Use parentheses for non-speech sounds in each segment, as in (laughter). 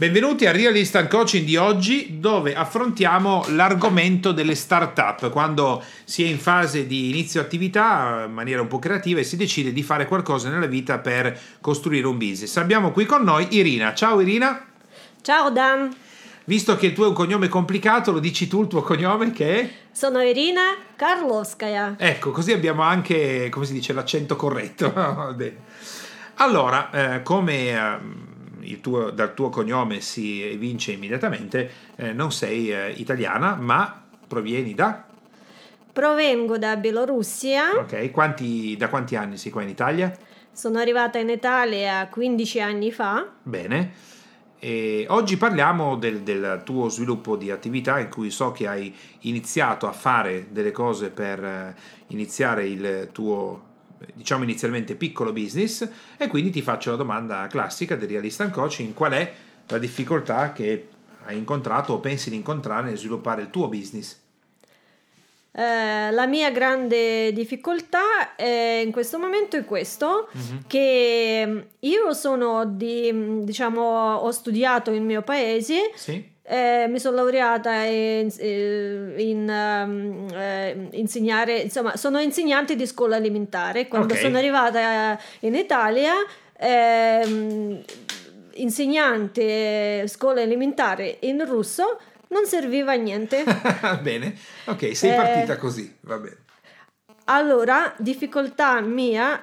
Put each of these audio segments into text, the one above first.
Benvenuti a Real Instant Coaching di oggi dove affrontiamo l'argomento delle start-up, quando si è in fase di inizio attività in maniera un po' creativa e si decide di fare qualcosa nella vita per costruire un business. Abbiamo qui con noi Irina. Ciao Irina. Ciao Dan. Visto che il tuo è un cognome complicato, lo dici tu il tuo cognome che è? Sono Irina Karlovskaya. Ecco, così abbiamo anche, come si dice, l'accento corretto. (laughs) Allora, eh, come... Eh, tuo, dal tuo cognome si evince immediatamente, eh, non sei eh, italiana, ma provieni da? Provengo da Bielorussia. Ok, quanti, da quanti anni sei qua in Italia? Sono arrivata in Italia 15 anni fa. Bene. E oggi parliamo del, del, tuo sviluppo di attività in cui so che hai iniziato a fare delle cose per eh, iniziare il tuo diciamo inizialmente piccolo business e quindi ti faccio la domanda classica del realista coaching qual è la difficoltà che hai incontrato o pensi di incontrare nel sviluppare il tuo business eh, la mia grande difficoltà è, in questo momento è questo mm-hmm. che io sono di diciamo ho studiato il mio paese sì eh, mi sono laureata in, eh, in um, eh, insegnare, insomma, sono insegnante di scuola alimentare. Quando okay. sono arrivata in Italia, ehm, insegnante scuola alimentare in russo non serviva a niente. (laughs) bene, ok, sei partita eh, così, va bene. Allora, difficoltà mia,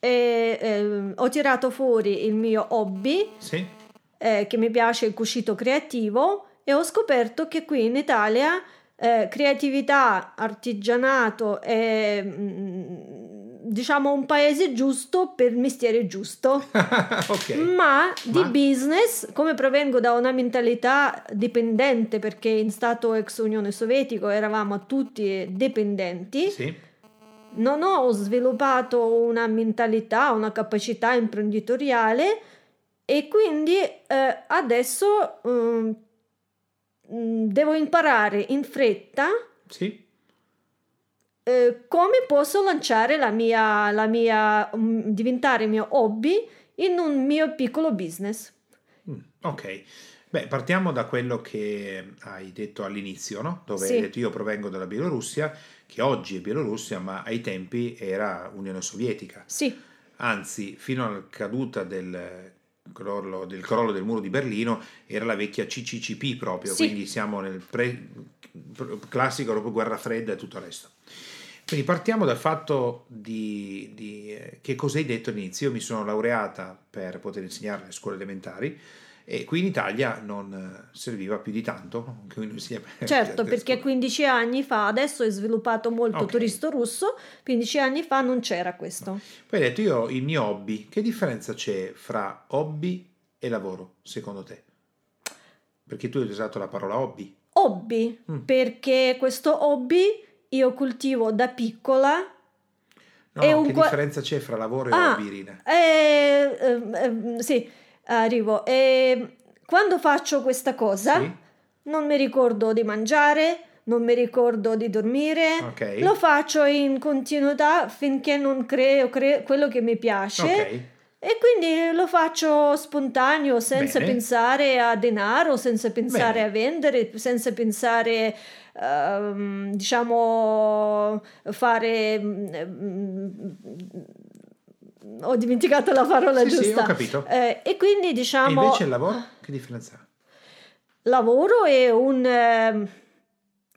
ehm, ho tirato fuori il mio hobby. Sì eh, che mi piace il cuscito creativo e ho scoperto che qui in Italia eh, creatività, artigianato è mm, diciamo un paese giusto per il mestiere giusto. (laughs) okay. Ma di business, come provengo da una mentalità dipendente perché in stato ex Unione Sovietico eravamo tutti dipendenti. Sì. Non ho sviluppato una mentalità, una capacità imprenditoriale e quindi eh, adesso um, devo imparare in fretta sì. eh, come posso lanciare la mia, la mia um, diventare mio hobby in un mio piccolo business. Mm, ok. Beh, partiamo da quello che hai detto all'inizio, no? dove sì. hai detto io provengo dalla Bielorussia, che oggi è Bielorussia, ma ai tempi era Unione Sovietica. Sì. Anzi, fino alla caduta del crollo, del crollo del muro di Berlino era la vecchia CCCP proprio, sì. quindi siamo nel pre, classico dopo guerra fredda e tutto il resto. Quindi partiamo dal fatto di, di eh, che cosa hai detto all'inizio. Io mi sono laureata per poter insegnare alle scuole elementari e qui in Italia non serviva più di tanto. Certo, (laughs) perché 15 anni fa, adesso è sviluppato molto okay. turisto russo, 15 anni fa non c'era questo. Poi hai detto io il mio hobby, che differenza c'è fra hobby e lavoro secondo te? Perché tu hai usato la parola hobby. Hobby, mm. perché questo hobby io coltivo da piccola No, no, che differenza c'è fra lavoro e ah, hobby, Irina? Eh, eh, eh, sì, arrivo. E quando faccio questa cosa, sì. non mi ricordo di mangiare, non mi ricordo di dormire, okay. lo faccio in continuità finché non creo, creo quello che mi piace. Okay. E quindi lo faccio spontaneo, senza Bene. pensare a denaro, senza pensare Bene. a vendere, senza pensare, uh, diciamo, fare um, ho dimenticato la parola sì, giusta. Sì, ho capito. Eh, e quindi diciamo... E invece il lavoro? Che differenza ha? Lavoro è un eh,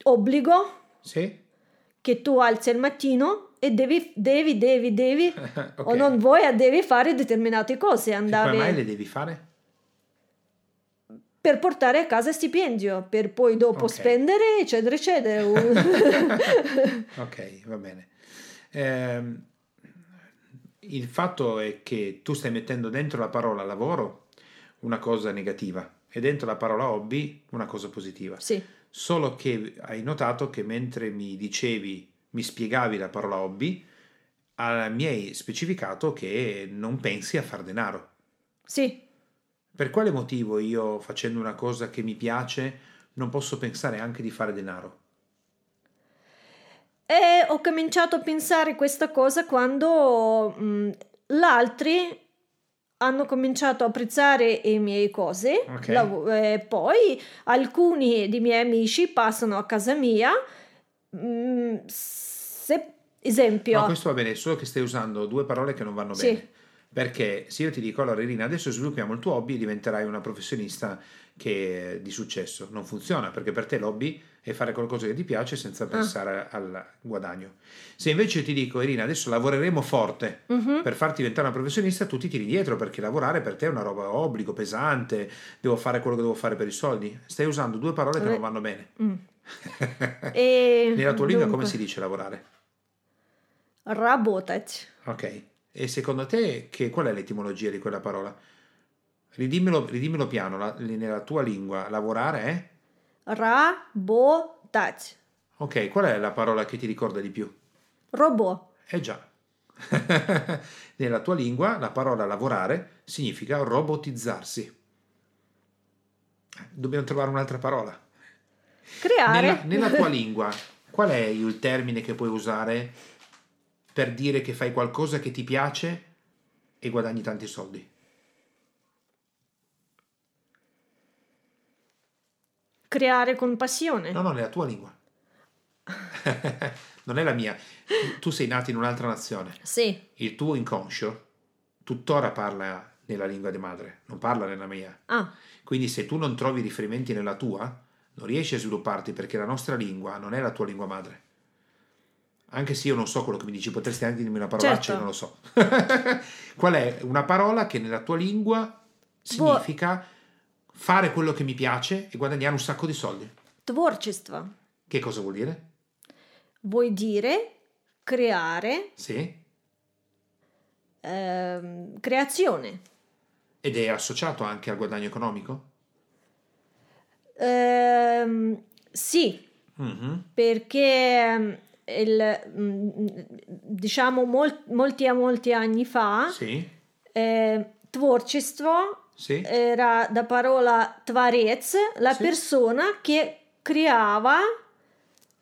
obbligo sì. che tu alzi al mattino e devi, devi, devi, devi, (laughs) okay. o non vuoi, devi fare determinate cose. Andare... E come mai le devi fare? Per portare a casa stipendio, per poi dopo okay. spendere, eccetera, eccetera. (laughs) ok, va bene. Eh, il fatto è che tu stai mettendo dentro la parola lavoro una cosa negativa e dentro la parola hobby una cosa positiva. Sì. Solo che hai notato che mentre mi dicevi, mi spiegavi la parola hobby, mi hai specificato che non pensi a far denaro. Sì. Per quale motivo io facendo una cosa che mi piace non posso pensare anche di fare denaro? E ho cominciato a pensare questa cosa quando mh, altri hanno cominciato a apprezzare i miei cose, Ok. lav- eh, poi alcuni dei miei amici passano a casa mia, mh, se, esempio, Ma questo va bene, solo che stai usando due parole che non vanno Sì. bene. Perché se io ti dico, allora Irina, adesso sviluppiamo il tuo hobby e diventerai una professionista che di successo. Non funziona, perché per te l'hobby è fare qualcosa che ti piace Ah. senza pensare al guadagno. Se invece ti dico, Irina, adesso lavoreremo forte Mhm. per farti diventare una professionista, tu ti tiri dietro perché lavorare per te è una roba obbligo, pesante, devo fare quello che devo fare per i soldi. Stai usando due parole che Eh. non vanno bene. Mm. (laughs) E Nella tua lingua come dunque, si dice lavorare? Работать. Ok. E secondo te che, qual è l'etimologia di quella parola? Ridimmelo, ridimmelo piano, la- nella tua lingua lavorare è? Работать. Ok, qual è la parola che ti ricorda di più? Робо. Eh già. (laughs) nella tua lingua la parola lavorare significa robotizzarsi. Dobbiamo trovare un'altra parola. Creare. Nella, nella tua lingua, (laughs) qual è il termine che puoi usare per dire che fai qualcosa che ti piace e guadagni tanti soldi? Creare con passione. No, no, nella tua lingua. (laughs) non è la mia. Tu sei nato in un'altra nazione. Sì. Il tuo inconscio tuttora parla nella lingua di madre, non parla nella mia. Ah, Quindi se tu non trovi riferimenti nella tua, non riesci a svilupparti perché la nostra lingua non è la tua lingua madre. Anche se io non so quello che mi dici, potresti anche dirmi una parolaccia Certo. non lo so. (laughs) Qual è una parola che nella tua lingua significa fare quello che mi piace e guadagnare un sacco di soldi? tворчество. Che cosa vuol dire? Vuoi dire creare, Sì. ehm, creazione. Ed è associato anche al guadagno economico? Ehm, sì, Mhm. perché ehm, il, mm, diciamo mol- molti a molti anni fa Sì. eh, tворчество sì. era da parola tvarez, la Sì. persona che creava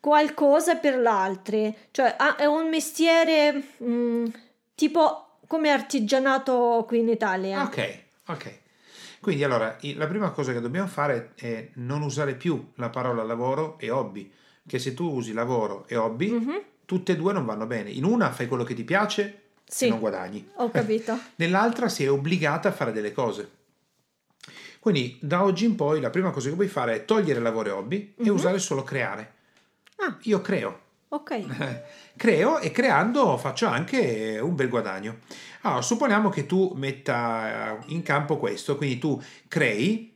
qualcosa per l'altro, cioè è un mestiere mm, tipo come artigianato qui in Italia. Ok, ok. Quindi allora, la prima cosa che dobbiamo fare è non usare più la parola lavoro e hobby, che se tu usi lavoro e hobby, Mhm, tutte e due non vanno bene. In una fai quello che ti piace Sì. e non guadagni. Ho capito. (laughs) Nell'altra sei obbligata a fare delle cose. Quindi da oggi in poi la prima cosa che puoi fare è togliere lavoro e hobby e Mhm. usare solo creare. Ah, Io creo. ok. (laughs) creo e creando faccio anche un bel guadagno. Allora, supponiamo che tu metta eh, in campo questo, quindi tu crei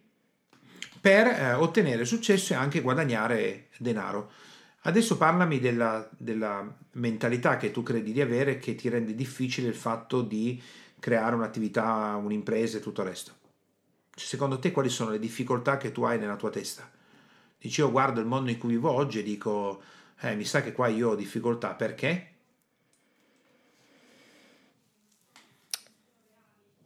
per eh, ottenere successo e anche guadagnare denaro. Adesso parlami della, della mentalità che tu credi di avere che ti rende difficile il fatto di creare un'attività, un'impresa e tutto il resto. Cioè, secondo te quali sono le difficoltà che tu hai nella tua testa? Dici io guardo il mondo in cui vivo oggi e dico eh, mi sa che qua io ho difficoltà perché?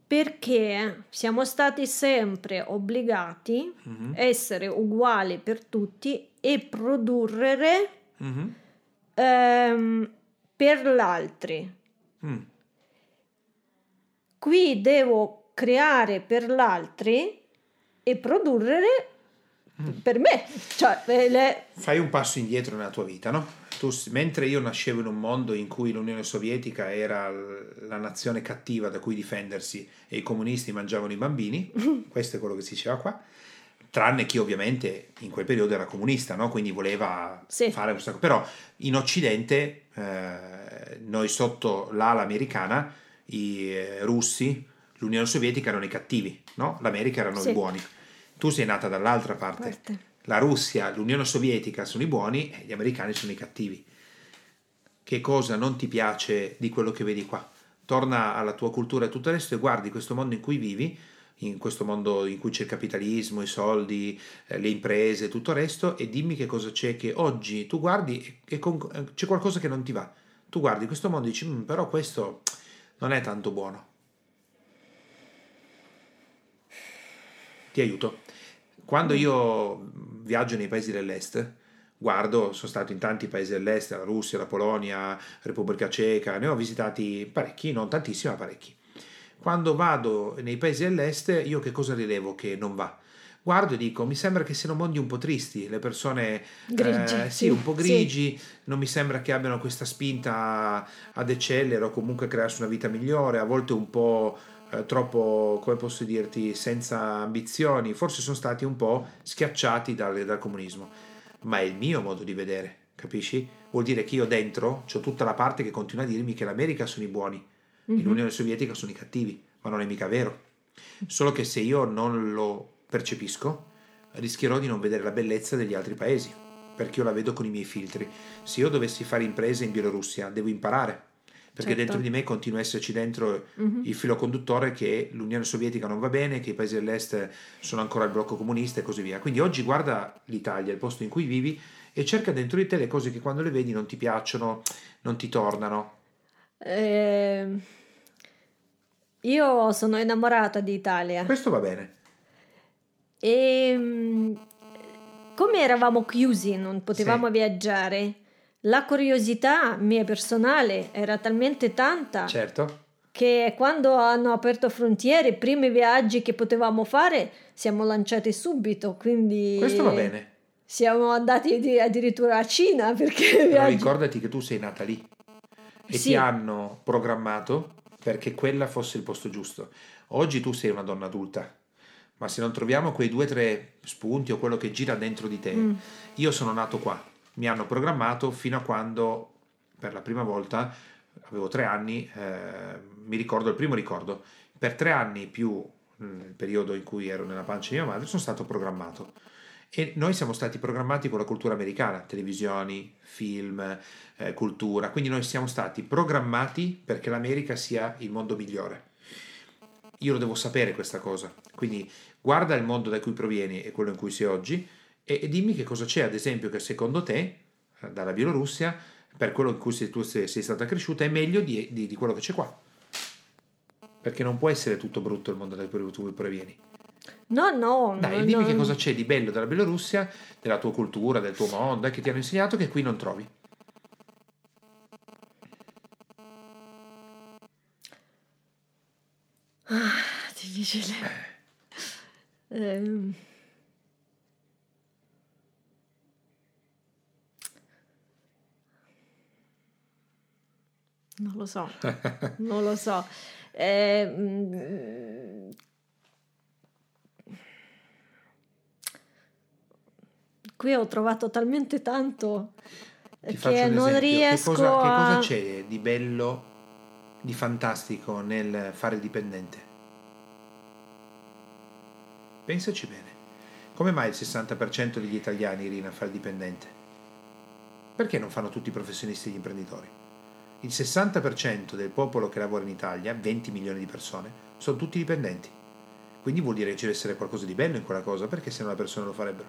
Perché siamo stati sempre obbligati Mhm, a essere uguali per tutti e produrre mhm, ehm, per l'altri. mm. Qui devo creare per l'altri e produrre per me. Cioè, le- Fai un passo indietro nella tua vita, no? Tu, mentre io nascevo in un mondo in cui l'Unione Sovietica era la nazione cattiva da cui difendersi e i comunisti mangiavano i bambini, (laughs) questo è quello che si diceva qua, tranne chi ovviamente in quel periodo era comunista, no? quindi voleva Sì. fare un sacco. Però in Occidente, eh, noi sotto l'ala americana, i eh, russi, l'Unione Sovietica erano i cattivi, no? l'America erano Sì. i buoni. Tu sei nata dall'altra parte. Parte. La Russia, l'Unione Sovietica sono i buoni e gli americani sono i cattivi. Che cosa non ti piace di quello che vedi qua? Torna alla tua cultura e tutto il resto e guardi questo mondo in cui vivi, in questo mondo in cui c'è il capitalismo, i soldi, eh, le imprese, tutto il resto e dimmi che cosa c'è che oggi tu guardi e con- eh, c'è qualcosa che non ti va. Tu guardi questo mondo e dici, "Mm, però questo non è tanto buono. Ti aiuto. Quando io viaggio nei paesi dell'est, guardo, sono stato in tanti paesi dell'est, la Russia, la Polonia, Repubblica Ceca, ne ho visitati parecchi, non tantissimi, ma parecchi. Quando vado nei paesi dell'est, io che cosa rilevo che non va? Guardo e dico, mi sembra che siano mondi un po' tristi, le persone grigi, eh, sì, un po' grigi, sì. non mi sembra che abbiano questa spinta ad eccellere o comunque crearsi una vita migliore, a volte un po' eh, troppo, come posso dirti, senza ambizioni, forse sono stati un po' schiacciati dal, dal comunismo, ma è il mio modo di vedere, capisci? Vuol dire che io dentro ho tutta la parte che continua a dirmi che l'America sono i buoni, mm-hmm. l'Unione Sovietica sono i cattivi, ma non è mica vero. Solo che se io non lo percepisco, rischierò di non vedere la bellezza degli altri paesi, perché io la vedo con i miei filtri. Se io dovessi fare imprese in Bielorussia, devo imparare, perché certo. dentro di me continua a esserci dentro uh-huh. il filo conduttore che l'Unione Sovietica non va bene, che i paesi dell'est sono ancora il blocco comunista e così via. Quindi oggi guarda l'Italia, il posto in cui vivi, e cerca dentro di te le cose che quando le vedi non ti piacciono, non ti tornano. Eh, io sono innamorata di Italia. Questo va bene. E ehm, come eravamo chiusi, non potevamo sì. viaggiare, la curiosità mia personale era talmente tanta certo. che quando hanno aperto frontiere, i primi viaggi che potevamo fare, siamo lanciati subito. Quindi Questo va bene. Siamo andati addirittura a Cina (laughs) perché Però ricordati che tu sei nata lì e sì. ti hanno programmato perché quella fosse il posto giusto. Oggi tu sei una donna adulta ma se non troviamo quei due o tre spunti o quello che gira dentro di te, mm. io sono nato qua, mi hanno programmato fino a quando per la prima volta avevo tre anni, eh, mi ricordo il primo ricordo, per tre anni più mm, il periodo in cui ero nella pancia di mia madre sono stato programmato. E noi siamo stati programmati con la cultura americana, televisioni, film, eh, cultura, quindi noi siamo stati programmati perché l'America sia il mondo migliore. Io lo devo sapere questa cosa, quindi guarda il mondo da cui provieni e quello in cui sei oggi e, e dimmi che cosa c'è, ad esempio, che secondo te, eh, dalla Bielorussia, per quello in cui sei, tu sei, sei stata cresciuta, è meglio di, di, di, quello che c'è qua. Perché non può essere tutto brutto il mondo da cui tu provieni. No, no. Dai, no, dimmi no. che cosa c'è di bello dalla Bielorussia, della tua cultura, del tuo mondo, eh, che ti hanno insegnato che qui non trovi. Ah, difficile. Ehm. Non lo so, (laughs) non lo so. Eh, qui ho trovato talmente tanto Ti che non riesco che cosa, a... Che cosa c'è di bello, di fantastico nel fare dipendente? Pensaci bene. Come mai il 60% degli italiani Irina fa il dipendente? Perché non fanno tutti i professionisti e gli imprenditori? Il 60% del popolo che lavora in Italia, 20 milioni di persone, sono tutti dipendenti. Quindi vuol dire che ci deve essere qualcosa di bello in quella cosa, perché se no le persone lo farebbero.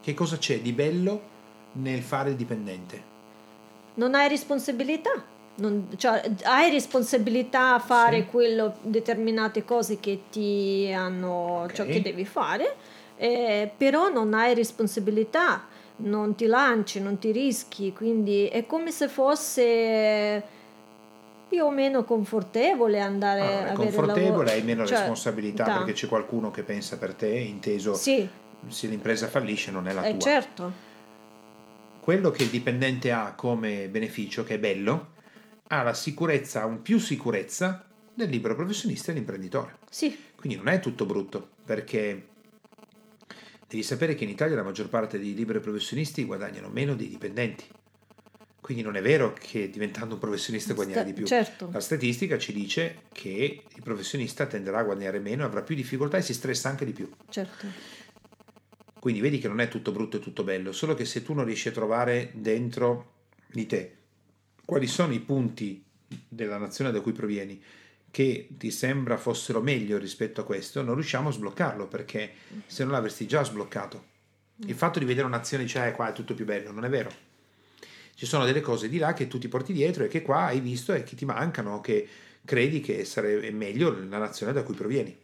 Che cosa c'è di bello nel fare il dipendente? Non hai responsabilità non, cioè, hai responsabilità a fare sì. quello, determinate cose che ti hanno, okay. ciò che devi fare, eh, però non hai responsabilità, non ti lanci, non ti rischi, quindi è come se fosse più o meno confortevole andare ah, a confortevole hai meno cioè, responsabilità da. perché c'è qualcuno che pensa per te inteso sì. se l'impresa fallisce non è la eh, tua certo quello che il dipendente ha come beneficio che è bello ha la sicurezza, ha un più sicurezza del libero professionista e dell'imprenditore. Sì. Quindi non è tutto brutto, perché devi sapere che in Italia la maggior parte dei liberi professionisti guadagnano meno dei dipendenti. Quindi non è vero che diventando un professionista guadagna di più. Certo. La statistica ci dice che il professionista tenderà a guadagnare meno, avrà più difficoltà e si stressa anche di più. Certo. Quindi vedi che non è tutto brutto e tutto bello, solo che se tu non riesci a trovare dentro di te quali sono i punti della nazione da cui provieni che ti sembra fossero meglio rispetto a questo, non riusciamo a sbloccarlo perché se non l'avresti già sbloccato. Il fatto di vedere un'azione dice, ah, qua è tutto più bello, non è vero. Ci sono delle cose di là che tu ti porti dietro e che qua hai visto e che ti mancano, che, credi che sarebbe meglio la nazione da cui provieni.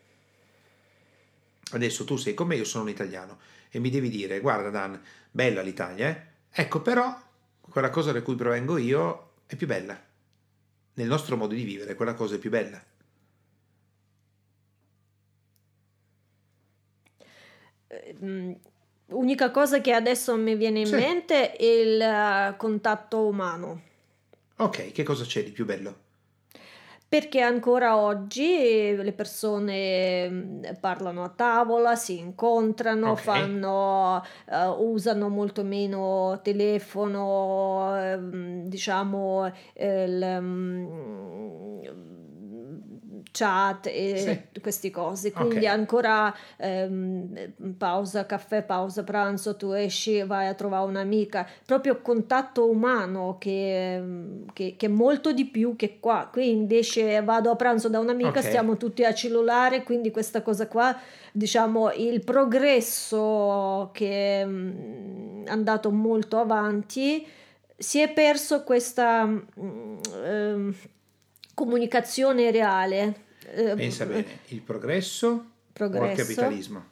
Adesso tu sei con me, io sono un italiano e mi devi dire, guarda Dan, bella l'Italia, eh? Ecco però, quella cosa da cui provengo io è più bella. Nel nostro modo di vivere, quella cosa è più bella. Mm, unica cosa che adesso mi viene in sì. mente è il uh, contatto umano. Ok, che cosa c'è di più bello? Perché ancora oggi le persone mm, parlano a tavola, si incontrano, okay. fanno, uh, usano molto meno telefono, uh, diciamo, il, um, chat e sì. queste cose. Quindi okay. ancora ehm, pausa caffè, pausa pranzo, tu esci, vai a trovare un'amica, proprio contatto umano che, che, che è molto di più che qua. Qui invece vado a pranzo da un'amica, okay. stiamo tutti a cellulare, quindi questa cosa qua, diciamo, il progresso che è andato molto avanti, si è perso questa... Um, comunicazione reale. Eh, Pensa bene, il progresso, progresso. o il capitalismo?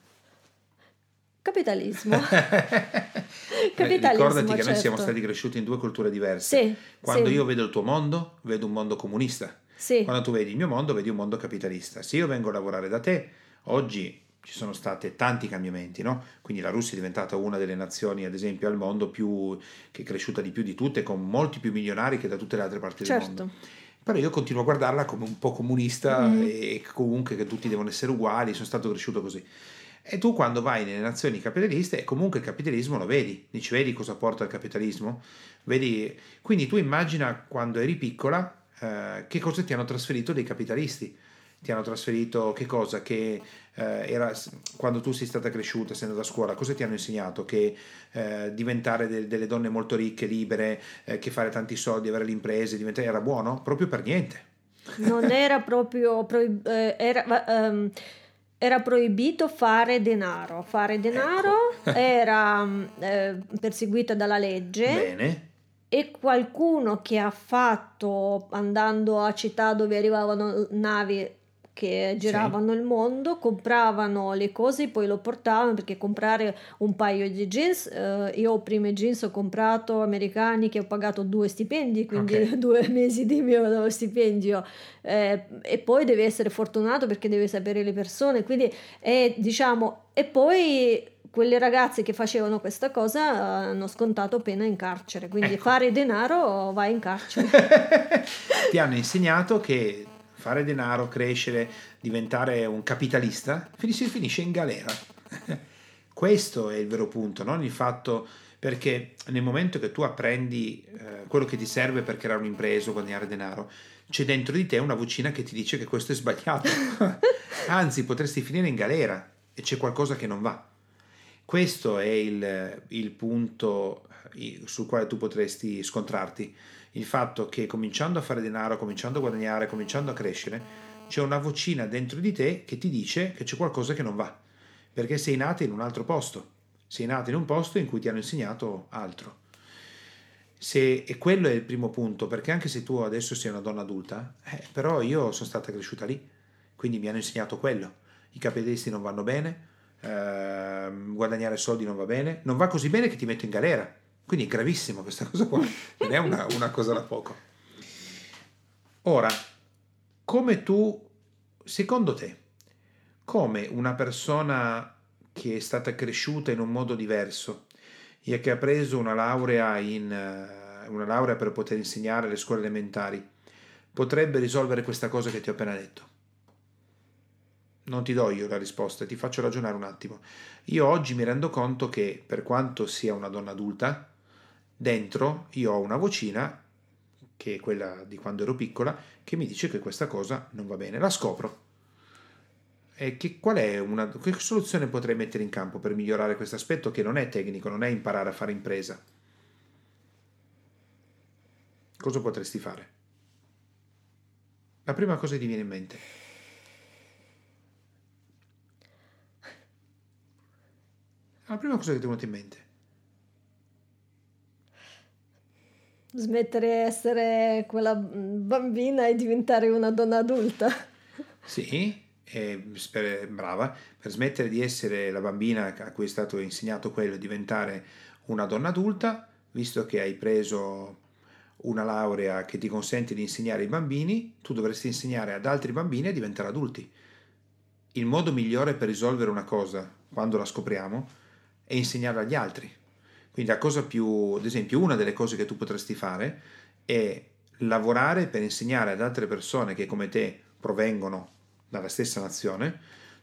Capitalismo. (laughs) capitalismo Ricordati che certo. noi siamo stati cresciuti in due culture diverse. Sì, Quando sì. io vedo il tuo mondo, vedo un mondo comunista. Sì. Quando tu vedi il mio mondo, vedi un mondo capitalista. Se io vengo a lavorare da te, oggi ci sono stati tanti cambiamenti, no? Quindi la Russia è diventata una delle nazioni, ad esempio, al mondo più, che è cresciuta di più di tutte, con molti più milionari che da tutte le altre parti certo. del mondo però io continuo a guardarla come un po' comunista mm. e comunque che tutti devono essere uguali, sono stato cresciuto così. E tu quando vai nelle nazioni capitaliste, comunque il capitalismo lo vedi, dici vedi cosa porta il capitalismo? Vedi? Quindi tu immagina quando eri piccola eh, che cosa ti hanno trasferito dei capitalisti ti hanno trasferito che cosa? Che eh, era quando tu sei stata cresciuta, sei andata a scuola, cosa ti hanno insegnato? Che eh, diventare de- delle donne molto ricche, libere, eh, che fare tanti soldi, avere le imprese, diventare era buono? Proprio per niente. Non (laughs) era proprio proib- eh, era, um, era proibito fare denaro. Fare denaro ecco. (laughs) era eh, perseguito dalla legge. Bene e qualcuno che ha fatto andando a città dove arrivavano navi che giravano sì. il mondo, compravano le cose e poi lo portavano perché comprare un paio di jeans, eh, io prima jeans ho comprato americani che ho pagato due stipendi, quindi okay. (laughs) due mesi di mio stipendio eh, e poi devi essere fortunato perché devi sapere le persone, quindi è diciamo e poi quelle ragazze che facevano questa cosa hanno scontato pena in carcere, quindi ecco. fare denaro vai in carcere. (laughs) Ti hanno insegnato che fare denaro, crescere, diventare un capitalista, si finisce in galera. (laughs) Questo è il vero punto, non il fatto perché nel momento che tu apprendi eh, quello che ti serve per creare un'impresa o guadagnare denaro, c'è dentro di te una vocina che ti dice che questo è sbagliato. (laughs) Anzi, potresti finire in galera e c'è qualcosa che non va. Questo è il, il punto eh, sul quale tu potresti scontrarti il fatto che cominciando a fare denaro, cominciando a guadagnare, cominciando a crescere, c'è una vocina dentro di te che ti dice che c'è qualcosa che non va, perché sei nata in un altro posto, sei nata in un posto in cui ti hanno insegnato altro. Se, e quello è il primo punto, perché anche se tu adesso sei una donna adulta, eh, però io sono stata cresciuta lì, quindi mi hanno insegnato quello. I capitalisti non vanno bene, eh, guadagnare soldi non va bene, non va così bene che ti metto in galera quindi è gravissimo questa cosa qua, non è una, una cosa da poco. Ora, come tu, secondo te, come una persona che è stata cresciuta in un modo diverso e che ha preso una laurea, in, eh, una laurea per poter insegnare alle scuole elementari, potrebbe risolvere questa cosa che ti ho appena detto? Non ti do io la risposta, ti faccio ragionare un attimo. Io oggi mi rendo conto che, per quanto sia una donna adulta, dentro io ho una vocina, che è quella di quando ero piccola, che mi dice che questa cosa non va bene. La scopro. E che, qual è una, che soluzione potrei mettere in campo per migliorare questo aspetto che non è tecnico, non è imparare a fare impresa? Cosa potresti fare? La prima cosa che ti viene in mente. La prima cosa che ti venuta in mente. Smettere di essere quella bambina e diventare una donna adulta. Sì, per, brava, per smettere di essere la bambina a cui è stato insegnato quello, diventare una donna adulta, visto che hai preso una laurea che ti consente di insegnare ai bambini, tu dovresti insegnare ad altri bambini a diventare adulti. Il modo migliore per risolvere una cosa, quando la scopriamo, è insegnarla agli altri. Quindi la cosa più, ad esempio, una delle cose che tu potresti fare è lavorare per insegnare ad altre persone che come te provengono dalla stessa nazione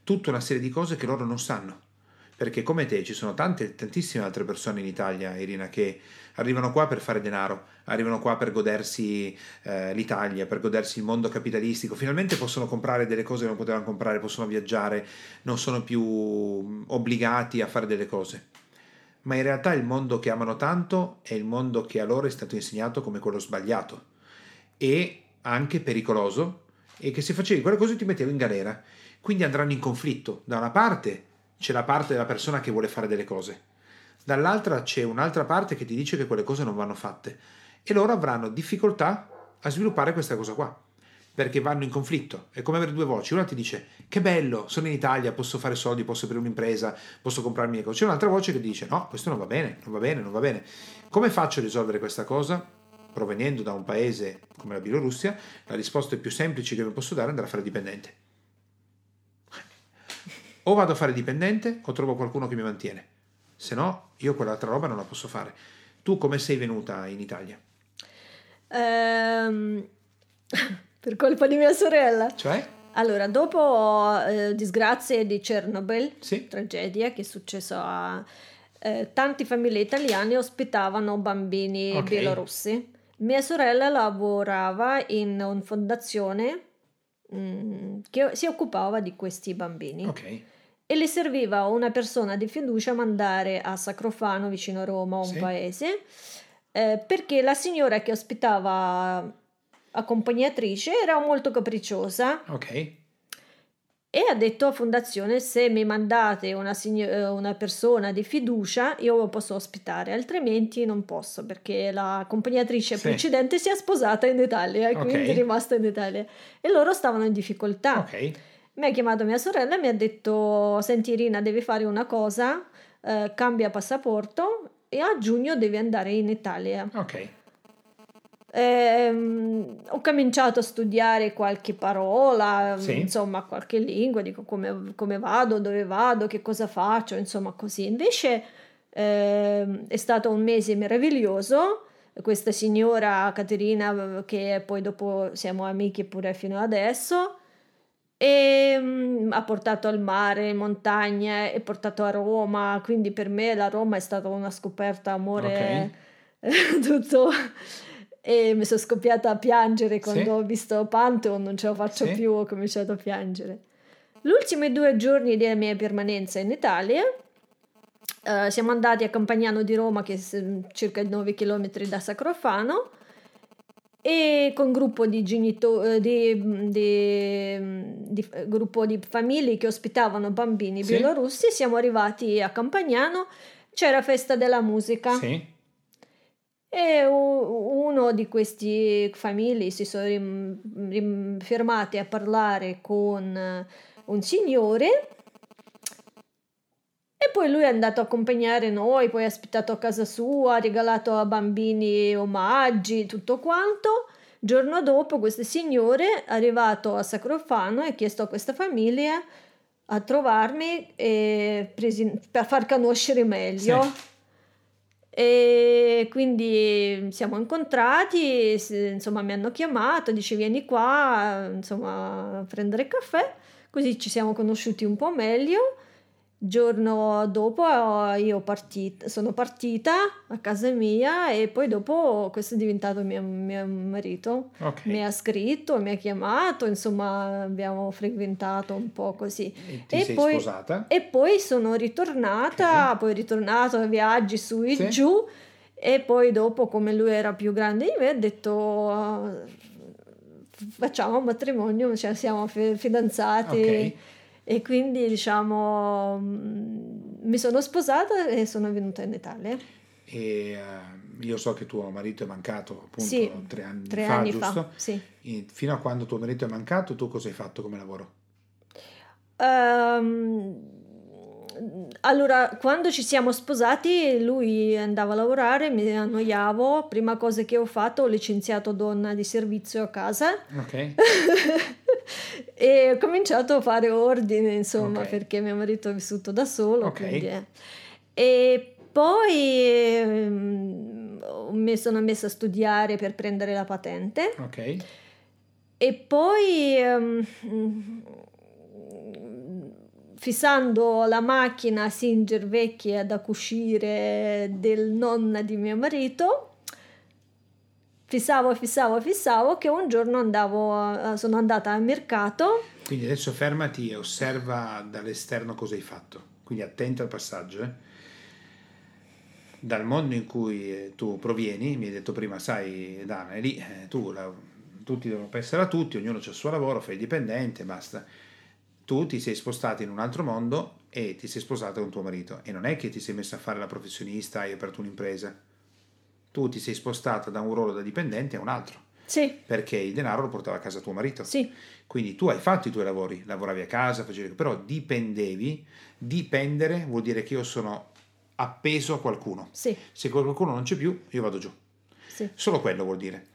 tutta una serie di cose che loro non sanno. Perché come te ci sono tante, tantissime altre persone in Italia, Irina, che arrivano qua per fare denaro, arrivano qua per godersi eh, l'Italia, per godersi il mondo capitalistico, finalmente possono comprare delle cose che non potevano comprare, possono viaggiare, non sono più mm, obbligati a fare delle cose. Ma in realtà il mondo che amano tanto è il mondo che a loro è stato insegnato come quello sbagliato e anche pericoloso e che se facevi quelle cose ti mettevo in galera. Quindi andranno in conflitto. Da una parte c'è la parte della persona che vuole fare delle cose, dall'altra c'è un'altra parte che ti dice che quelle cose non vanno fatte e loro avranno difficoltà a sviluppare questa cosa qua perché vanno in conflitto. È come avere due voci. Una ti dice che bello, sono in Italia, posso fare soldi, posso aprire un'impresa, posso comprarmi le cose. C'è un'altra voce che dice no, questo non va bene, non va bene, non va bene. Come faccio a risolvere questa cosa? Provenendo da un paese come la Bielorussia, la risposta più semplice che vi posso dare è andare a fare dipendente o vado a fare dipendente o trovo qualcuno che mi mantiene. Se no, io quell'altra roba non la posso fare. Tu come sei venuta in Italia? Um, per colpa di mia sorella. Cioè? Allora, dopo eh, disgrazie di Chernobyl, sì. tragedia che è successa a eh, tante famiglie italiane ospitavano bambini okay. bielorussi. Mia sorella lavorava in una fondazione mh, mm, che si occupava di questi bambini. Ok e le serviva una persona di fiducia mandare a Sacrofano, vicino a Roma, un sì. paese, eh, perché la signora che ospitava accompagnatrice era molto capricciosa. Ok. E ha detto a fondazione se mi mandate una, signor- eh, una persona di fiducia io lo posso ospitare, altrimenti non posso perché la accompagnatrice sì. precedente si è sposata in Italia okay. quindi è rimasta in Italia e loro stavano in difficoltà. Ok mi ha chiamato mia sorella e mi ha detto senti Irina devi fare una cosa eh, cambia passaporto e a giugno devi andare in Italia ok ehm, ho cominciato a studiare qualche parola sì. insomma qualche lingua dico come, come, vado dove vado che cosa faccio insomma così invece eh, è stato un mese meraviglioso questa signora Caterina che poi dopo siamo amiche pure fino adesso e um, ha portato al mare, in montagna, è portato a Roma, quindi per me la Roma è stata una scoperta amore okay. (laughs) tutto e mi sono scoppiata a piangere quando sì. ho visto Pantheon, non ce la faccio sì. più, ho cominciato a piangere. Gli ultimi due giorni della mia permanenza in Italia uh, siamo andati a Campagnano di Roma, che è circa 9 km da Sacrofano, e con gruppo di genitori, di, di, di, gruppo di famiglie che ospitavano bambini sì. bielorussi, siamo arrivati a Campagnano, c'era festa della musica. Sì. E uno di questi famiglie si sono rim, rim, fermati a parlare con un signore e poi lui è andato a accompagnare noi, poi ha aspettato a casa sua, ha regalato a bambini omaggi, tutto quanto. Giorno dopo questo signore è arrivato a Sacrofano e ha chiesto a questa famiglia a trovarmi presi- per far conoscere meglio. Sì. E quindi siamo incontrati, insomma mi hanno chiamato, dice vieni qua, insomma a prendere caffè, così ci siamo conosciuti un po' meglio giorno dopo io partit- sono partita a casa mia e poi dopo questo è diventato mio, mio marito. Okay. Mi ha scritto, mi ha chiamato, insomma abbiamo frequentato un po' così. E, e poi, sposata? E poi sono ritornata, okay. poi ritornato a viaggi su e sì. giù e poi dopo come lui era più grande di me ha detto facciamo un matrimonio, cioè siamo fidanzati. Okay e quindi diciamo mm, mi sono sposata e sono venuta in Italia. E uh, io so che tuo marito è mancato appunto Sì, tre anni tre fa, anni giusto? fa. Sì. E fino a quando tuo marito è mancato, tu cosa hai fatto come lavoro? Ehm, allora, quando ci siamo sposati, lui andava a lavorare, mi annoiavo. Prima cosa che ho fatto, ho licenziato donna di servizio a casa Ok? (laughs) (laughs) e ho cominciato a fare ordine, insomma, Ok. perché mio marito è vissuto da solo. Ok. quindi, eh. E poi ehm, mi sono messa a studiare per prendere la patente. Ok? E poi ehm, fissando la macchina Singer vecchia da cucire del nonna di mio marito, fissavo, fissavo, fissavo che un giorno andavo, a- sono andata al mercato. Quindi adesso fermati e osserva dall'esterno cosa hai fatto. Quindi attento al passaggio. eh. Dal mondo in cui eh, tu provieni, mi hai detto prima, sai, Dana, è lì, eh, tu, la- tutti devono pensare a tutti, ognuno ha il suo lavoro, fai il dipendente, basta. Tu ti sei spostato in un altro mondo e ti sei sposato con tuo marito. E non è che ti sei messo a fare la professionista e hai aperto un'impresa. Tu ti sei spostato da un ruolo da dipendente a un altro, Sì, perché il denaro lo portava a casa tuo marito. sì, Quindi tu hai fatto i tuoi lavori, lavoravi a casa, facevi, però dipendevi. Dipendere vuol dire che io sono appeso a qualcuno. sì, Se qualcuno non c'è più, io vado giù. sì, Solo quello vuol dire.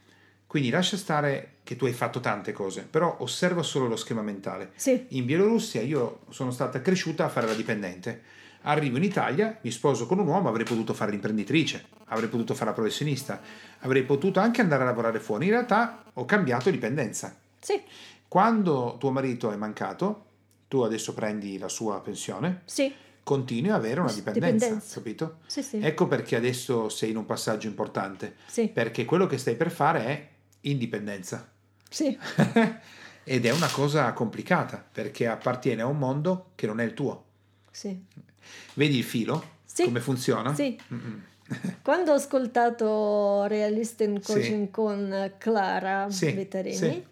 Quindi lascia stare che tu hai fatto tante cose, però osserva solo lo schema mentale. sì, In Bielorussia io sono stata cresciuta a fare la dipendente. Arrivo in Italia, mi sposo con un uomo, avrei potuto fare l'imprenditrice, avrei potuto fare la professionista, avrei potuto anche andare a lavorare fuori. In realtà ho cambiato dipendenza. sì, Quando tuo marito è mancato, tu adesso prendi la sua pensione, sì, continui a avere una dipendenza, Dipendenza. capito? sì, sì, Ecco perché adesso sei in un passaggio importante, sì, perché quello che stai per fare è indipendenza. sì, (laughs) Ed è una cosa complicata, perché appartiene a un mondo che non è il tuo. sì. Vedi il filo? Sì. Come funziona? Sì. Mm-mm. (laughs) Quando ho ascoltato Realist in Sì. Coaching con Clara Sì, Vettarini, sì.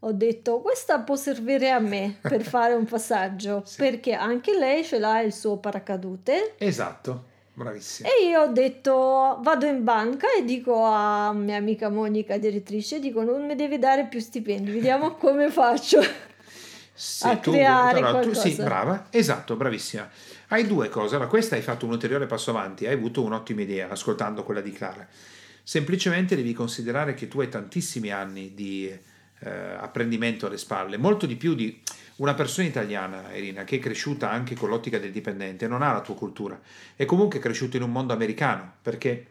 ho detto questa può servire a me per (laughs) fare un passaggio, Sì. perché anche lei ce l'ha il suo paracadute. Esatto, bravissima. E io ho detto vado in banca e dico a mia amica Monica, direttrice, dico non mi devi dare più stipendi, vediamo (laughs) come faccio. Se a tu- creare allora, tu- sì, brava, esatto, bravissima. Hai due cose. Allora, questa hai fatto un ulteriore passo avanti, hai avuto un'ottima idea ascoltando quella di Clara. Semplicemente devi considerare che tu hai tantissimi anni di eh, apprendimento alle spalle, molto di più di una persona italiana, Irina, che è cresciuta anche con l'ottica del dipendente, non ha la tua cultura, è comunque cresciuta in un mondo americano, perché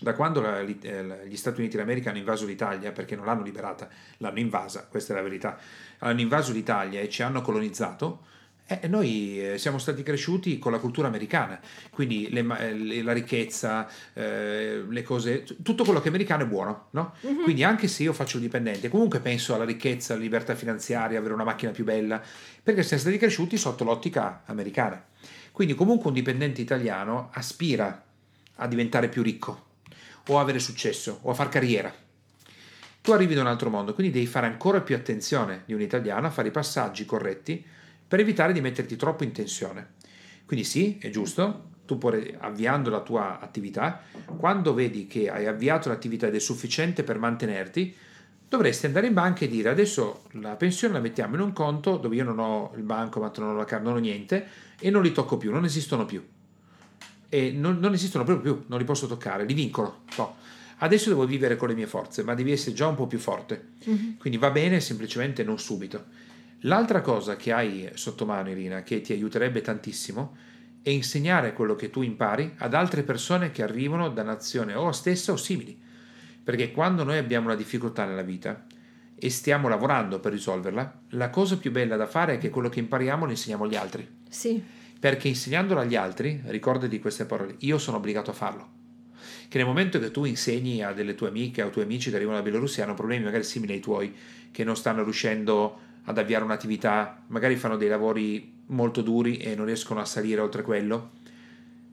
da quando la- eh, gli Stati Uniti d'America hanno invaso l'Italia, perché non l'hanno liberata, l'hanno invasa, questa è la verità, hanno invaso l'Italia e ci hanno colonizzato, eh, noi eh, siamo stati cresciuti con la cultura americana, quindi le eh, le- la ricchezza, eh, le cose, tutto quello che è americano è buono, no? Mhm. Quindi anche se io faccio il dipendente, comunque penso alla ricchezza, alla libertà finanziaria, avere una macchina più bella, perché siamo stati cresciuti sotto l'ottica americana. Quindi comunque un dipendente italiano aspira a diventare più ricco, o a avere successo, o a far carriera. Tu arrivi da un altro mondo, quindi devi fare ancora più attenzione di un italiano a fare i passaggi corretti per evitare di metterti troppo in tensione. Quindi sì, è giusto, tu puoi, avviando la tua attività, quando vedi che hai avviato l'attività ed è sufficiente per mantenerti, dovresti andare in banca e dire adesso la pensione la mettiamo in un conto dove io non ho il bancomat, non ho la carta, non ho niente e non li tocco più, non esistono più. E non, non esistono proprio più, non li posso toccare, li vincolo. No. Adesso devo vivere con le mie forze, ma devi essere già un po' più forte. Mhm. Quindi va bene, semplicemente non subito. L'altra cosa che hai sotto mano, Irina, che ti aiuterebbe tantissimo, è insegnare quello che tu impari ad altre persone che arrivano da nazione o stessa o simili. Perché quando noi abbiamo una difficoltà nella vita e stiamo lavorando per risolverla, la cosa più bella da fare è che quello che impariamo lo insegniamo agli altri. Sì, Perché insegnandolo agli altri, ricordati queste parole, io sono obbligato a farlo. Che nel momento che tu insegni a delle tue amiche o tuoi amici che arrivano da Bielorussia hanno problemi magari simili ai tuoi, che non stanno riuscendo ad avviare un'attività, magari fanno dei lavori molto duri e non riescono a salire oltre quello,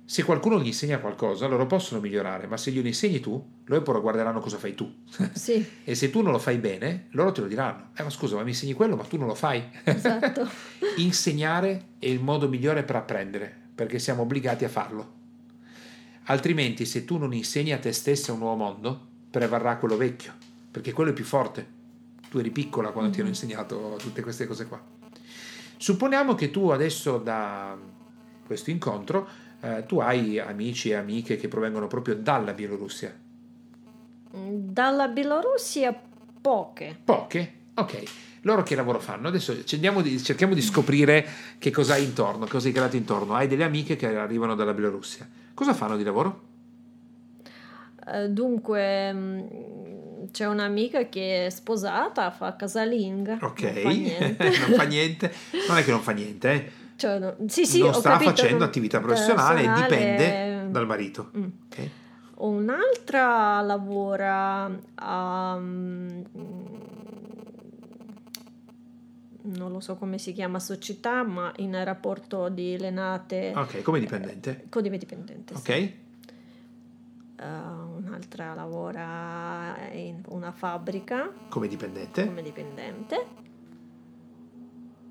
se qualcuno gli insegna qualcosa, loro possono migliorare, ma se glielo insegni tu, loro poi guarderanno cosa fai tu. (laughs) sì, e se tu non lo fai bene, loro te lo diranno. Eh, ma scusa, ma mi insegni quello, ma tu non lo fai. esatto. (laughs) Insegnare è il modo migliore per apprendere, perché siamo obbligati a farlo. Altrimenti, se tu non insegni a te stessa un nuovo mondo, prevarrà quello vecchio, perché quello è più forte. Tu eri piccola quando ti hanno insegnato tutte queste cose qua. Supponiamo che tu adesso da questo incontro eh, tu hai amici e amiche che provengono proprio dalla Bielorussia. Dalla Bielorussia poche. Poche? Ok. Loro che lavoro fanno? Adesso di, cerchiamo di scoprire che cosa hai intorno, cosa hai creato intorno. Hai delle amiche che arrivano dalla Bielorussia. Cosa fanno di lavoro? Uh, dunque, mm, c'è un'amica che è sposata, fa casalinga. Ok, non fa niente. (laughs) non, fa niente. non è che non fa niente, eh. Cioè, no, sì, sì, non sta capito, facendo attività professionale, e dipende dal marito. Mm. Okay. Un'altra lavora a... Um, non lo so come si chiama società, ma in rapporto di Lenate. Ok, come dipendente? Eh, come dipendente. Ok. Sì. Uh, un'altra lavora in una fabbrica. Come dipendente? Come dipendente.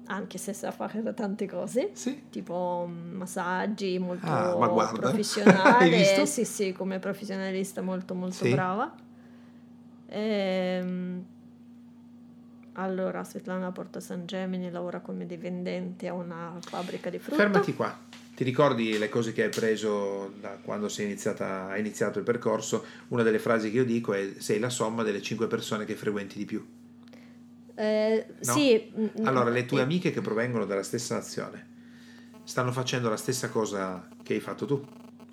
Anche se sa fare tante cose, sì. tipo massaggi molto ah, (laughs) professionale. sì, sì, come professionalista molto molto sì. brava. Ehm, allora, Svetlana Porta San Gemini lavora come dipendente a una fabbrica di frutta. Fermati qua. Ti ricordi le cose che hai preso da quando sei iniziata, hai iniziato il percorso? Una delle frasi che io dico è sei la somma delle cinque persone che frequenti di più. Eh, no? Sì. Allora, le tue amiche che provengono dalla stessa nazione stanno facendo la stessa cosa che hai fatto tu,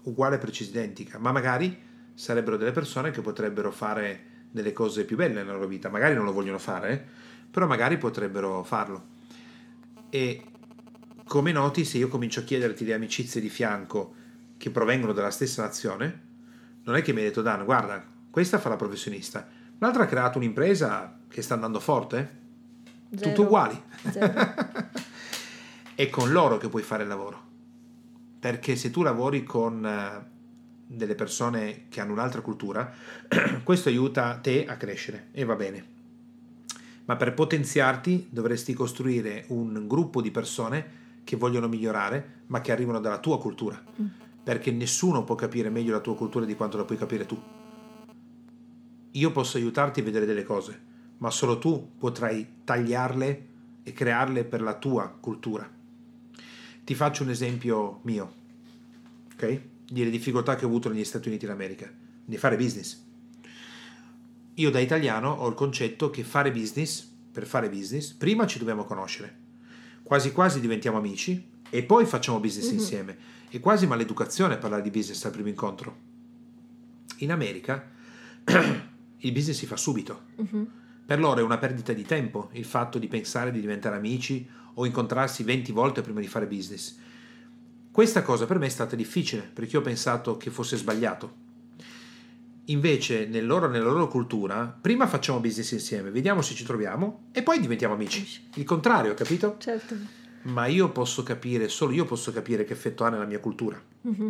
uguale, precisa, identica, ma magari sarebbero delle persone che potrebbero fare delle cose più belle nella loro vita, magari non lo vogliono fare, eh? però magari potrebbero farlo. E come noti, se io comincio a chiederti di amicizie di fianco che provengono dalla stessa nazione, non è che mi hai detto Dan, guarda, questa fa la professionista, l'altra ha creato un'impresa che sta andando forte, Zero. tutto uguali. (laughs) È con loro che puoi fare il lavoro. Perché se tu lavori con eh, delle persone che hanno un'altra cultura, (clears throat) questo aiuta te a crescere e va bene ma per potenziarti dovresti costruire un gruppo di persone che vogliono migliorare, ma che arrivano dalla tua cultura, mm. perché nessuno può capire meglio la tua cultura di quanto la puoi capire tu. Io posso aiutarti a vedere delle cose, ma solo tu potrai tagliarle e crearle per la tua cultura. Ti faccio un esempio mio, ok? Delle difficoltà che ho avuto negli Stati Uniti d'America, di fare business io da italiano ho il concetto che fare business, per fare business, prima ci dobbiamo conoscere, quasi quasi diventiamo amici e poi facciamo business mm-hmm. insieme. È quasi maleducazione parlare di business al primo incontro. In America (clears throat) il business si fa subito. Mm-hmm. Per loro è una perdita di tempo il fatto di pensare di diventare amici o incontrarsi 20 volte prima di fare business. Questa cosa per me è stata difficile perché ho pensato che fosse sbagliato Invece, nel loro, nella loro cultura, prima facciamo business insieme, vediamo se ci troviamo e poi diventiamo amici. Il contrario, capito? Certo. Ma io posso capire, solo io posso capire che effetto ha nella mia cultura. Mm-hmm.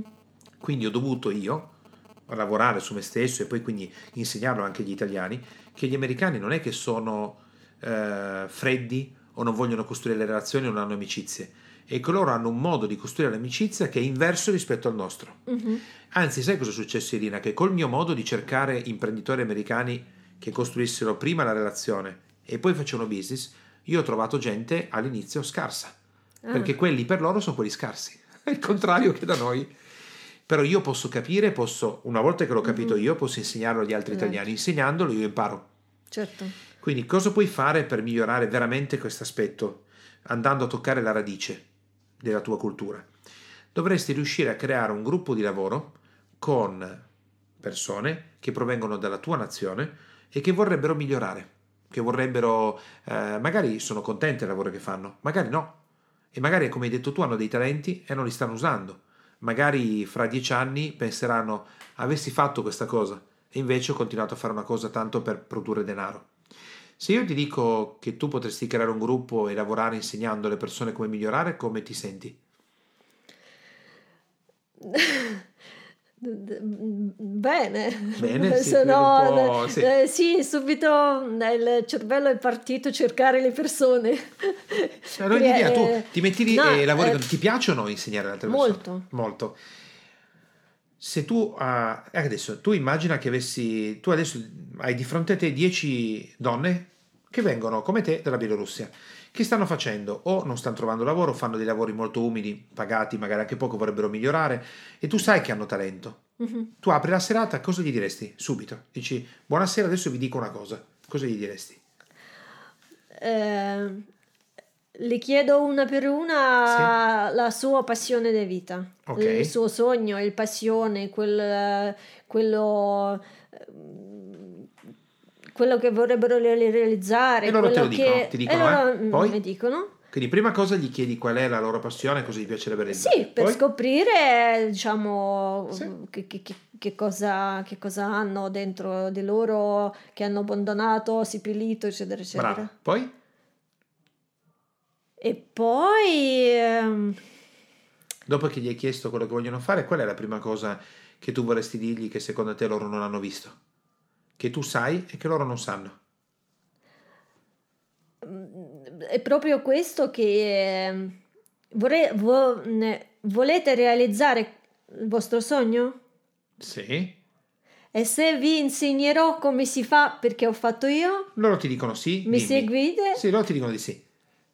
Quindi ho dovuto io lavorare su me stesso e poi quindi insegnarlo anche agli italiani che gli americani non è che sono eh, freddi o non vogliono costruire le relazioni o non hanno amicizie e che loro hanno un modo di costruire l'amicizia che è inverso rispetto al nostro. Mm-hmm. Anzi, sai cosa è successo, Irina? Che col mio modo di cercare imprenditori americani che costruissero prima la relazione e poi facevano business, io ho trovato gente all'inizio scarsa, ah. perché quelli per loro sono quelli scarsi, (laughs) è il contrario che da noi. Però io posso capire, posso, una volta che l'ho capito mm-hmm. io, posso insegnarlo agli altri certo. italiani. Insegnandolo io imparo. Certo. Quindi cosa puoi fare per migliorare veramente questo aspetto? Andando a toccare la radice della tua cultura. Dovresti riuscire a creare un gruppo di lavoro con persone che provengono dalla tua nazione e che vorrebbero migliorare, che vorrebbero, eh, magari sono contenti del lavoro che fanno, magari no, e magari come hai detto tu hanno dei talenti e non li stanno usando, magari fra dieci anni penseranno avessi fatto questa cosa e invece ho continuato a fare una cosa tanto per produrre denaro. Se io ti dico che tu potresti creare un gruppo e lavorare insegnando alle persone come migliorare, come ti senti? (laughs) Bene, Bene, (laughs) sì, Se no, sì. Eh, sì, subito il cervello è partito a cercare le persone. Allora, l'idea, tu ti metti lì no, e lavori, eh, ti piacciono insegnare ad altre molto. persone? Molto. se tu ah, adesso tu immagina che avessi tu adesso hai di fronte a te 10 donne che vengono come te dalla Bielorussia. Che stanno facendo? O non stanno trovando lavoro fanno dei lavori molto umili pagati magari anche poco vorrebbero migliorare e tu sai che hanno talento. Mm-hmm. tu apri la serata cosa gli diresti? Subito. Dici buonasera adesso vi dico una cosa. Cosa gli diresti? Eh, le chiedo una per una la sua passione di vita, Ok. il suo sogno, il passione, quel, quello, quello che vorrebbero re- realizzare. E loro te lo dicono, che- ti dicono, e eh? Poi? mi dicono. quindi prima cosa gli chiedi qual è la loro passione cosa gli piacerebbe realizzare Sì, per Poi? scoprire, diciamo, Sì. che, che- che- cosa, che cosa hanno dentro di loro, che hanno abbandonato, sipilito, eccetera, eccetera. brava poi E poi... ehm, Dopo che gli hai chiesto quello che vogliono fare, qual è la prima cosa che tu vorresti dirgli che secondo te loro non hanno visto? Che tu sai e che loro non sanno? È proprio questo che ehm, vorrei- vo- volete realizzare il vostro sogno? Sì. E se vi insegnerò come si fa perché ho fatto io, Loro ti dicono sì. mi dimmi. seguite? Sì, loro ti dicono di sì.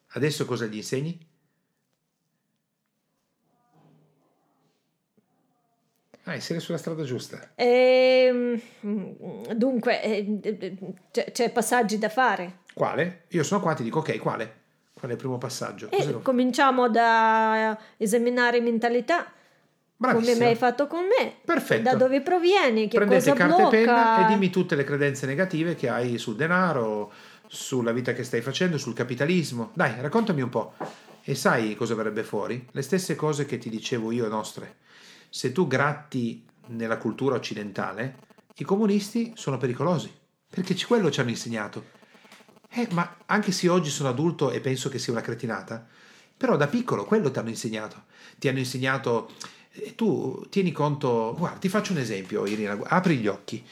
Adesso cosa gli insegni? Ah, sei sulla strada giusta. Ehm, dunque, eh, c'è, c'è passaggi da fare. Quale? Io sono qua, ti dico ok, quale? Qual è il primo passaggio? E devo- cominciamo da esaminare mentalità, come Bravissima. mi hai fatto con me, Perfetto. da dove provieni, che Prendete carta blocca. e penna e dimmi tutte le credenze negative che hai sul denaro, sulla vita che stai facendo, sul capitalismo. Dai, raccontami un po'. E sai cosa verrebbe fuori? Le stesse cose che ti dicevo io nostre. Se tu gratti nella cultura occidentale, i comunisti sono pericolosi, perché quello ci hanno insegnato. Eh, ma anche se oggi sono adulto e penso che sia una cretinata, però da piccolo quello ti hanno insegnato. Ti hanno insegnato, eh, tu tieni conto, guarda, ti faccio un esempio, Irina, apri gli occhi.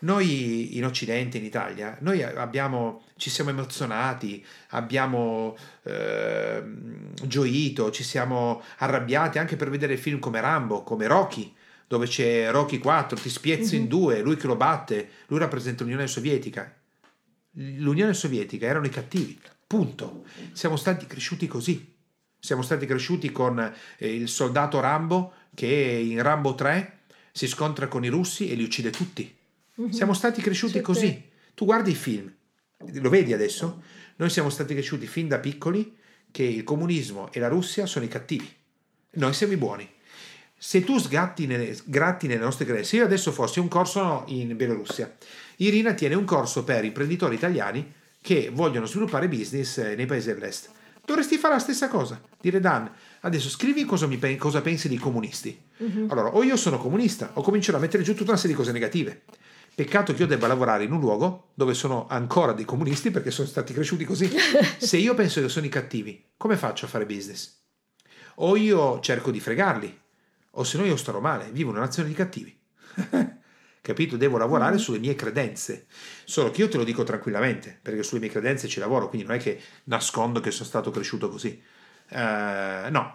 Noi in Occidente, in Italia, noi abbiamo, ci siamo emozionati, abbiamo ehm, gioito, ci siamo arrabbiati anche per vedere film come Rambo, come Rocky, dove c'è Rocky 4, ti spiezzo in Mhm. due, lui che lo batte, lui rappresenta l'Unione Sovietica. L'Unione Sovietica erano i cattivi, punto. Siamo stati cresciuti così. Siamo stati cresciuti con eh, il soldato Rambo che in Rambo 3 si scontra con i russi e li uccide tutti. Mhm. Siamo stati cresciuti Sì, così. sì. Tu guardi i film, lo vedi adesso? Noi siamo stati cresciuti fin da piccoli che il comunismo e la Russia sono i cattivi. Noi siamo i buoni. Se tu sgatti nelle, gratti nelle nostre credenze, se io adesso fossi un corso in Bielorussia, Irina tiene un corso per imprenditori italiani che vogliono sviluppare business eh, nei paesi dell'est. Dovresti fare la stessa cosa. Dire Dan, adesso scrivi cosa, mi cosa pensi dei comunisti. Mhm. Allora, o io sono comunista o comincerò a mettere giù tutta una serie di cose negative. Peccato che io debba lavorare in un luogo dove sono ancora dei comunisti perché sono stati cresciuti così. (laughs) Se io penso che sono i cattivi, come faccio a fare business? O io cerco di fregarli, o se no io starò male, vivo in una nazione di cattivi. (laughs) Capito? Devo lavorare Mm. sulle mie credenze. Solo che io te lo dico tranquillamente, perché sulle mie credenze ci lavoro, quindi non è che nascondo che sono stato cresciuto così. Eh, no,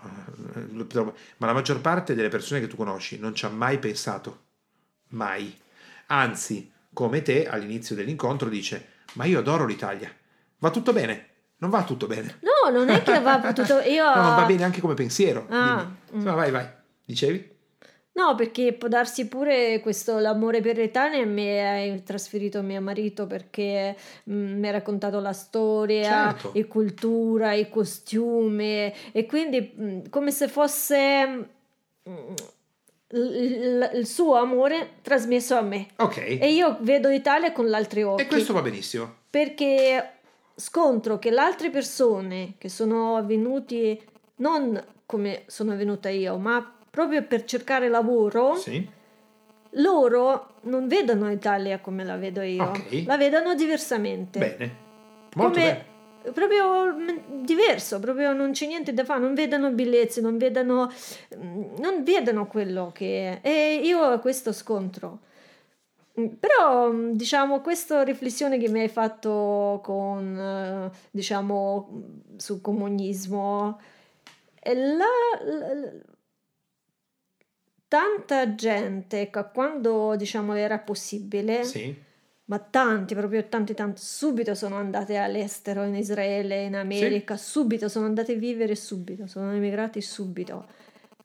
ma la maggior parte delle persone che tu conosci non ci ha mai pensato. Mai. Anzi, come te all'inizio dell'incontro dice, ma io adoro l'Italia. Va tutto bene? Non va tutto bene. No, non è che va tutto... Io... (laughs) No, non va bene anche come pensiero. Ah, mm. No, vai, vai. Dicevi? No, perché può darsi pure questo l'amore per l'Italia mi ha trasferito mio marito perché mm, mi ha raccontato la storia, Certo. e cultura, i costumi e quindi mm, come se fosse mm, il, suo amore trasmesso a me. Ok. E io vedo l'Italia con gli altri occhi E questo va benissimo. perché scontro che le altre persone che sono venuti non come sono venuta io, ma proprio per cercare lavoro, Sì. loro non vedono l'Italia come la vedo io, Ok. la vedono diversamente. Bene. Molto come bene. Proprio mm, diverso, proprio non c'è niente da fare, non vedono bellezze, non vedono, mm, non vedono quello che è. E io ho questo scontro. Mm, Però, diciamo, questa riflessione che mi hai fatto con, eh, diciamo, sul comunismo, la, la- tanta gente quando diciamo era possibile, Sì. Ma tanti, proprio tanti, tanti, subito sono andati all'estero, in Israele, in America, subito sono andati a vivere subito, sono emigrati subito.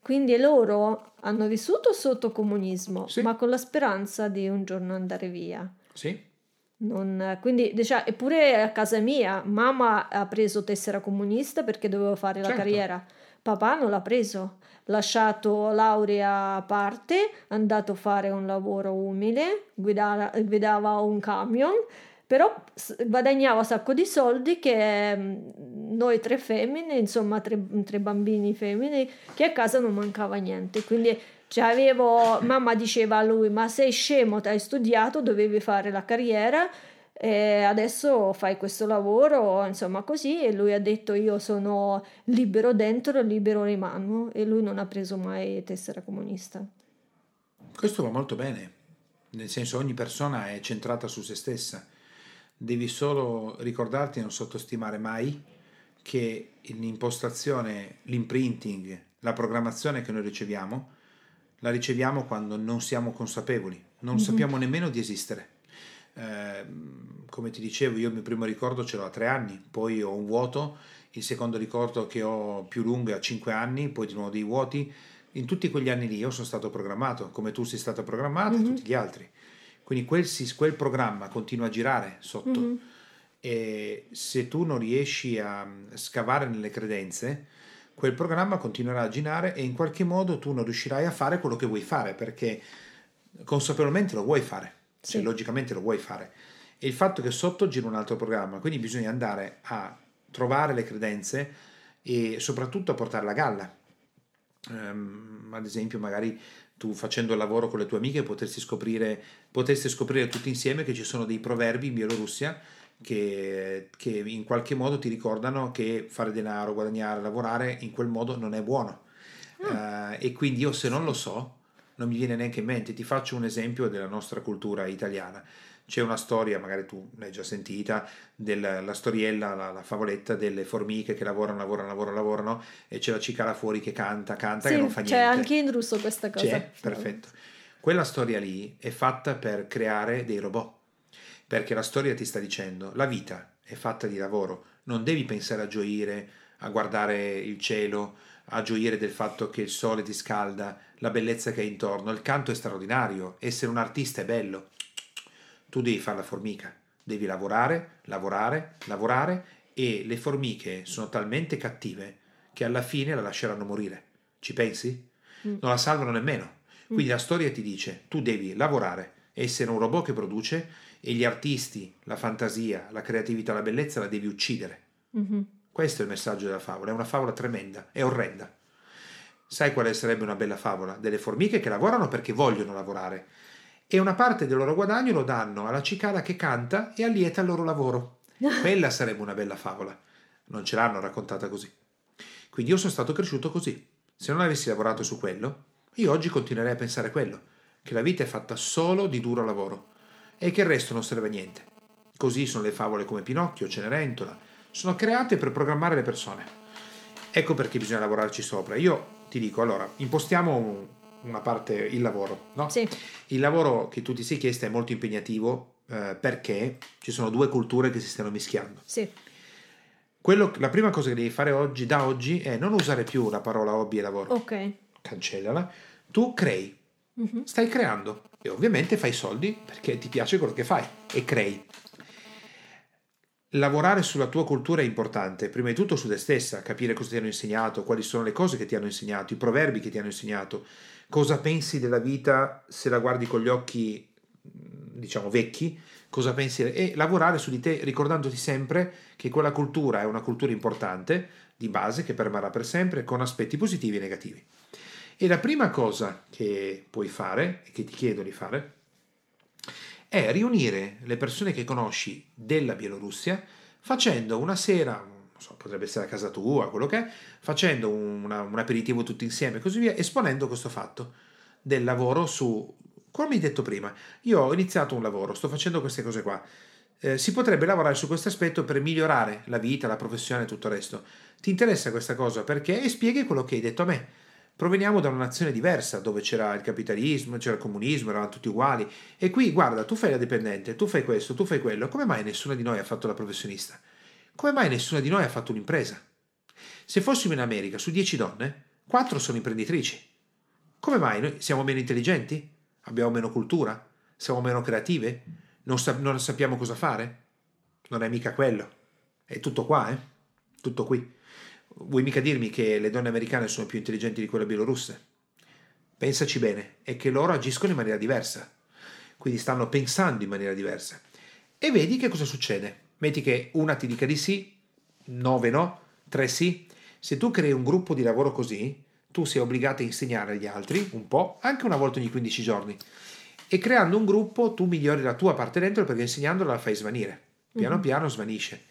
Quindi loro hanno vissuto sotto comunismo, Sì. ma con la speranza di un giorno andare via. Sì. Non- quindi, diciamo, eppure a casa mia, mamma ha preso tessera comunista perché doveva fare la Certo. carriera. Papà non l'ha preso, lasciato laurea a parte, andato a fare un lavoro umile, guidava, guidava un camion, però guadagnava un sacco di soldi che mm, noi tre femmine, insomma tre, tre bambini femmine, che a casa non mancava niente. Quindi cioè, avevo, mamma diceva a lui, ma sei scemo, ti hai studiato, dovevi fare la carriera e adesso fai questo lavoro, insomma così, e lui ha detto io sono libero dentro libero rimango e lui non ha preso mai tessera comunista. Questo va molto bene, nel senso ogni persona è centrata su se stessa. Devi solo ricordarti e non sottostimare mai che l'impostazione, l'imprinting, la programmazione che noi riceviamo, la riceviamo quando non siamo consapevoli, non sappiamo nemmeno di esistere. Ehm, come ti dicevo, io il mio primo ricordo ce l'ho a tre anni, poi ho un vuoto, il secondo ricordo che ho più lungo è a cinque anni, poi di nuovo dei vuoti. In tutti quegli anni lì io sono stato programmato, come tu sei stato programmato e tutti gli altri. Quindi quel, quel programma continua a girare sotto e se tu non riesci a mm, scavare nelle credenze, quel programma continuerà a girare e in qualche modo tu non riuscirai a fare quello che vuoi fare perché consapevolmente lo vuoi fare, Sì. logicamente lo vuoi fare. E il fatto che sotto gira un altro programma, quindi bisogna andare a trovare le credenze e soprattutto a portarle a galla. Ehm, ad esempio, magari tu facendo il lavoro con le tue amiche potresti scoprire, potreste scoprire tutti insieme che ci sono dei proverbi in Bielorussia che, che in qualche modo ti ricordano che fare denaro, guadagnare, lavorare in quel modo non è buono. Eh, e quindi io se non lo so, non mi viene neanche in mente. Ti faccio un esempio della nostra cultura italiana. C'è una storia, magari tu l'hai già sentita, della la storiella, la, la favoletta delle formiche che lavorano, lavorano, lavorano, lavorano e c'è la cicala fuori che canta, canta Sì, non fa c'è niente. anche in russo questa cosa. C'è, perfetto. Quella storia lì è fatta per creare dei robot, perché la storia ti sta dicendo, la vita è fatta di lavoro, non devi pensare a gioire, a guardare il cielo, a gioire del fatto che il sole ti scalda, la bellezza che è intorno, il canto è straordinario, essere un artista è bello. Tu devi fare la formica, devi lavorare, lavorare, lavorare e le formiche sono talmente cattive che alla fine la lasceranno morire. Ci pensi? Non la salvano nemmeno. Quindi la storia ti dice, tu devi lavorare, essere un robot che produce e gli artisti, la fantasia, la creatività, la bellezza la devi uccidere. Mhm. Questo è il messaggio della favola, è una favola tremenda, è orrenda. Sai quale sarebbe una bella favola? Delle formiche che lavorano perché vogliono lavorare e una parte del loro guadagno lo danno alla cicala che canta e allieta il loro lavoro. (laughs) Quella sarebbe una bella favola. Non ce l'hanno raccontata così. Quindi io sono stato cresciuto così. Se non avessi lavorato su quello, io oggi continuerei a pensare quello, che la vita è fatta solo di duro lavoro e che il resto non serve a niente. Così sono le favole come Pinocchio, Cenerentola, sono create per programmare le persone. Ecco perché bisogna lavorarci sopra. Io ti dico, allora, impostiamo un- una parte, il lavoro, no? Sì. Il lavoro che tu ti sei chiesta è molto impegnativo eh, perché ci sono due culture che si stanno mischiando. Sì. Quello- la prima cosa che devi fare oggi, da oggi, è non usare più la parola hobby e lavoro. Ok. Cancellala. Tu crei, Mhm. stai creando e ovviamente fai soldi perché ti piace quello che fai e crei. Lavorare sulla tua cultura è importante, prima di tutto su te stessa, capire cosa ti hanno insegnato, quali sono le cose che ti hanno insegnato, i proverbi che ti hanno insegnato, cosa pensi della vita se la guardi con gli occhi, diciamo, vecchi, cosa pensi e lavorare su di te ricordandoti sempre che quella cultura è una cultura importante, di base, che permarrà per sempre, con aspetti positivi e negativi. E la prima cosa che puoi fare, e che ti chiedo di fare, è riunire le persone che conosci della Bielorussia facendo una sera, so, potrebbe essere a casa tua, quello che è, facendo una- un aperitivo tutti insieme e così via, esponendo questo fatto del lavoro su, come hai detto prima, io ho iniziato un lavoro, sto facendo queste cose qua. Eh, si potrebbe lavorare su questo aspetto per migliorare la vita, la professione e tutto il resto. Ti interessa questa cosa perché? E spieghi quello che hai detto a me. Proveniamo da una nazione diversa, dove c'era il capitalismo, c'era il comunismo, eravamo tutti uguali. E qui, guarda, tu fai la dipendente, tu fai questo, tu fai quello. Come mai nessuno di noi ha fatto la professionista? Come mai nessuna di noi ha fatto un'impresa? Se fossimo in America, su 10 donne, 4 sono imprenditrici. Come mai noi siamo meno intelligenti? Abbiamo meno cultura? Siamo meno creative? Non, sa- non sappiamo cosa fare? Non è mica quello. È tutto qua, eh? Tutto qui. Vuoi mica dirmi che le donne americane sono più intelligenti di quelle bielorusse? Pensaci bene, è che loro agiscono in maniera diversa. Quindi stanno pensando in maniera diversa. E vedi che cosa succede. Metti che una ti dica di sì, nove no, tre sì. Se tu crei un gruppo di lavoro così, tu sei obbligato a insegnare agli altri un po', anche una volta ogni 15 giorni. E creando un gruppo tu migliori la tua parte dentro perché insegnandola la fai svanire. Piano mm-hmm. piano svanisce.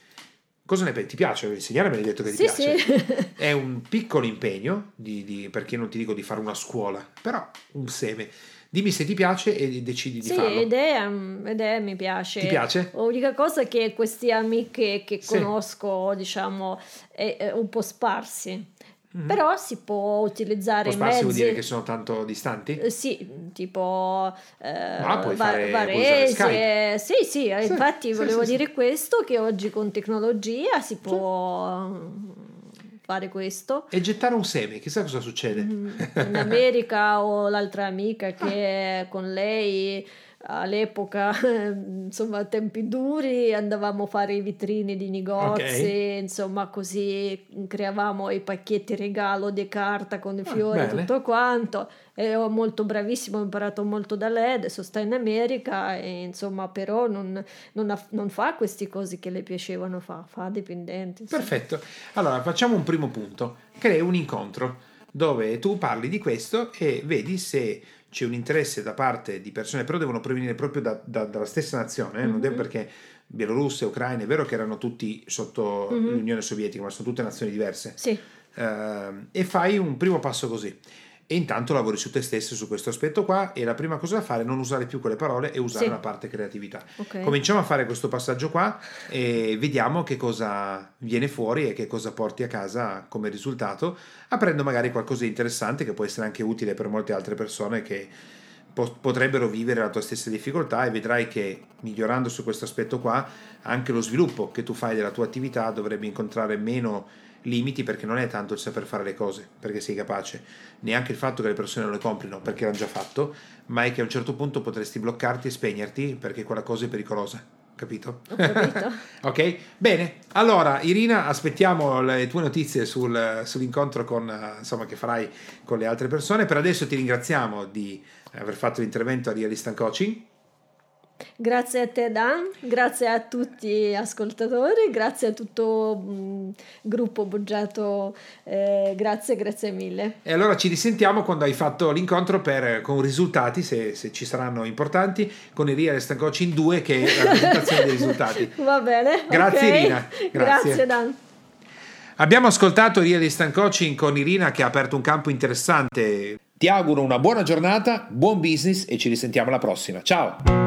Cosa ne pensi? Ti piace insegnare? Me l'hai detto che ti sì, piace. Sì. (laughs) È un piccolo impegno, di, di, perché non ti dico di fare una scuola, però un seme. Dimmi se ti piace e decidi di sì, farlo. Sì, ed è, ed è, mi piace. Ti piace? L'unica cosa è che questi amiche che conosco, diciamo, è, è un po' sparsi. Mm-hmm. Però si può utilizzare i mezzi. vuol dire che sono tanto distanti? Eh, sì, tipo eh, Ma puoi va- fare, Varese. Sì, sì, sì, infatti sì, volevo dire questo che oggi con tecnologia si può fare questo. E gettare un seme, chissà cosa succede. Mm, (laughs) in America ho l'altra amica che ah. con lei all'epoca, (laughs) insomma, a tempi duri, andavamo a fare i vitrini di negozi, okay. insomma, così creavamo i pacchetti regalo di carta con i ah, fiori e ah, tutto quanto. È molto bravissimo, ho imparato molto da lei, adesso sta in America e insomma, però non, non, ha, non fa queste cose che le piacevano, fa, fa dipendenti. Insomma. Perfetto. Allora, facciamo un primo punto. Crea un incontro dove tu parli di questo e vedi se c'è un interesse da parte di persone, però devono provenire proprio da, da, dalla stessa nazione, eh? non mm-hmm. perché Bielorussia, Ucraina, è vero che erano tutti sotto mm-hmm. l'Unione Sovietica, ma sono tutte nazioni diverse. Sì. Uh, e fai un primo passo così e intanto lavori su te stesso su questo aspetto qua e la prima cosa da fare è non usare più quelle parole e usare sì. la parte creatività. Okay. Cominciamo a fare questo passaggio qua e vediamo che cosa viene fuori e che cosa porti a casa come risultato, aprendo magari qualcosa di interessante che può essere anche utile per molte altre persone che potrebbero vivere la tua stessa difficoltà e vedrai che migliorando su questo aspetto qua anche lo sviluppo che tu fai della tua attività dovrebbe incontrare meno limiti perché non è tanto il saper fare le cose, perché sei capace, neanche il fatto che le persone non le comprino perché l'hanno già fatto, ma è che a un certo punto potresti bloccarti e spegnerti perché quella cosa è pericolosa. Capito? Ho capito. (laughs) ok, bene. Allora, Irina, aspettiamo le tue notizie sul, sull'incontro con, insomma, che farai con le altre persone. Per adesso ti ringraziamo di aver fatto l'intervento a Realist Coaching Grazie a te Dan, grazie a tutti gli ascoltatori, grazie a tutto il gruppo Boggiato, eh, grazie, grazie mille. E allora ci risentiamo quando hai fatto l'incontro per, con risultati, se, se, ci saranno importanti, con Iria Restan Coaching 2 che è la presentazione dei risultati. (laughs) Va bene. Grazie okay. Irina. Grazie. grazie Dan. Abbiamo ascoltato Ria di Stan Coaching con Irina che ha aperto un campo interessante. Ti auguro una buona giornata, buon business e ci risentiamo alla prossima. Ciao!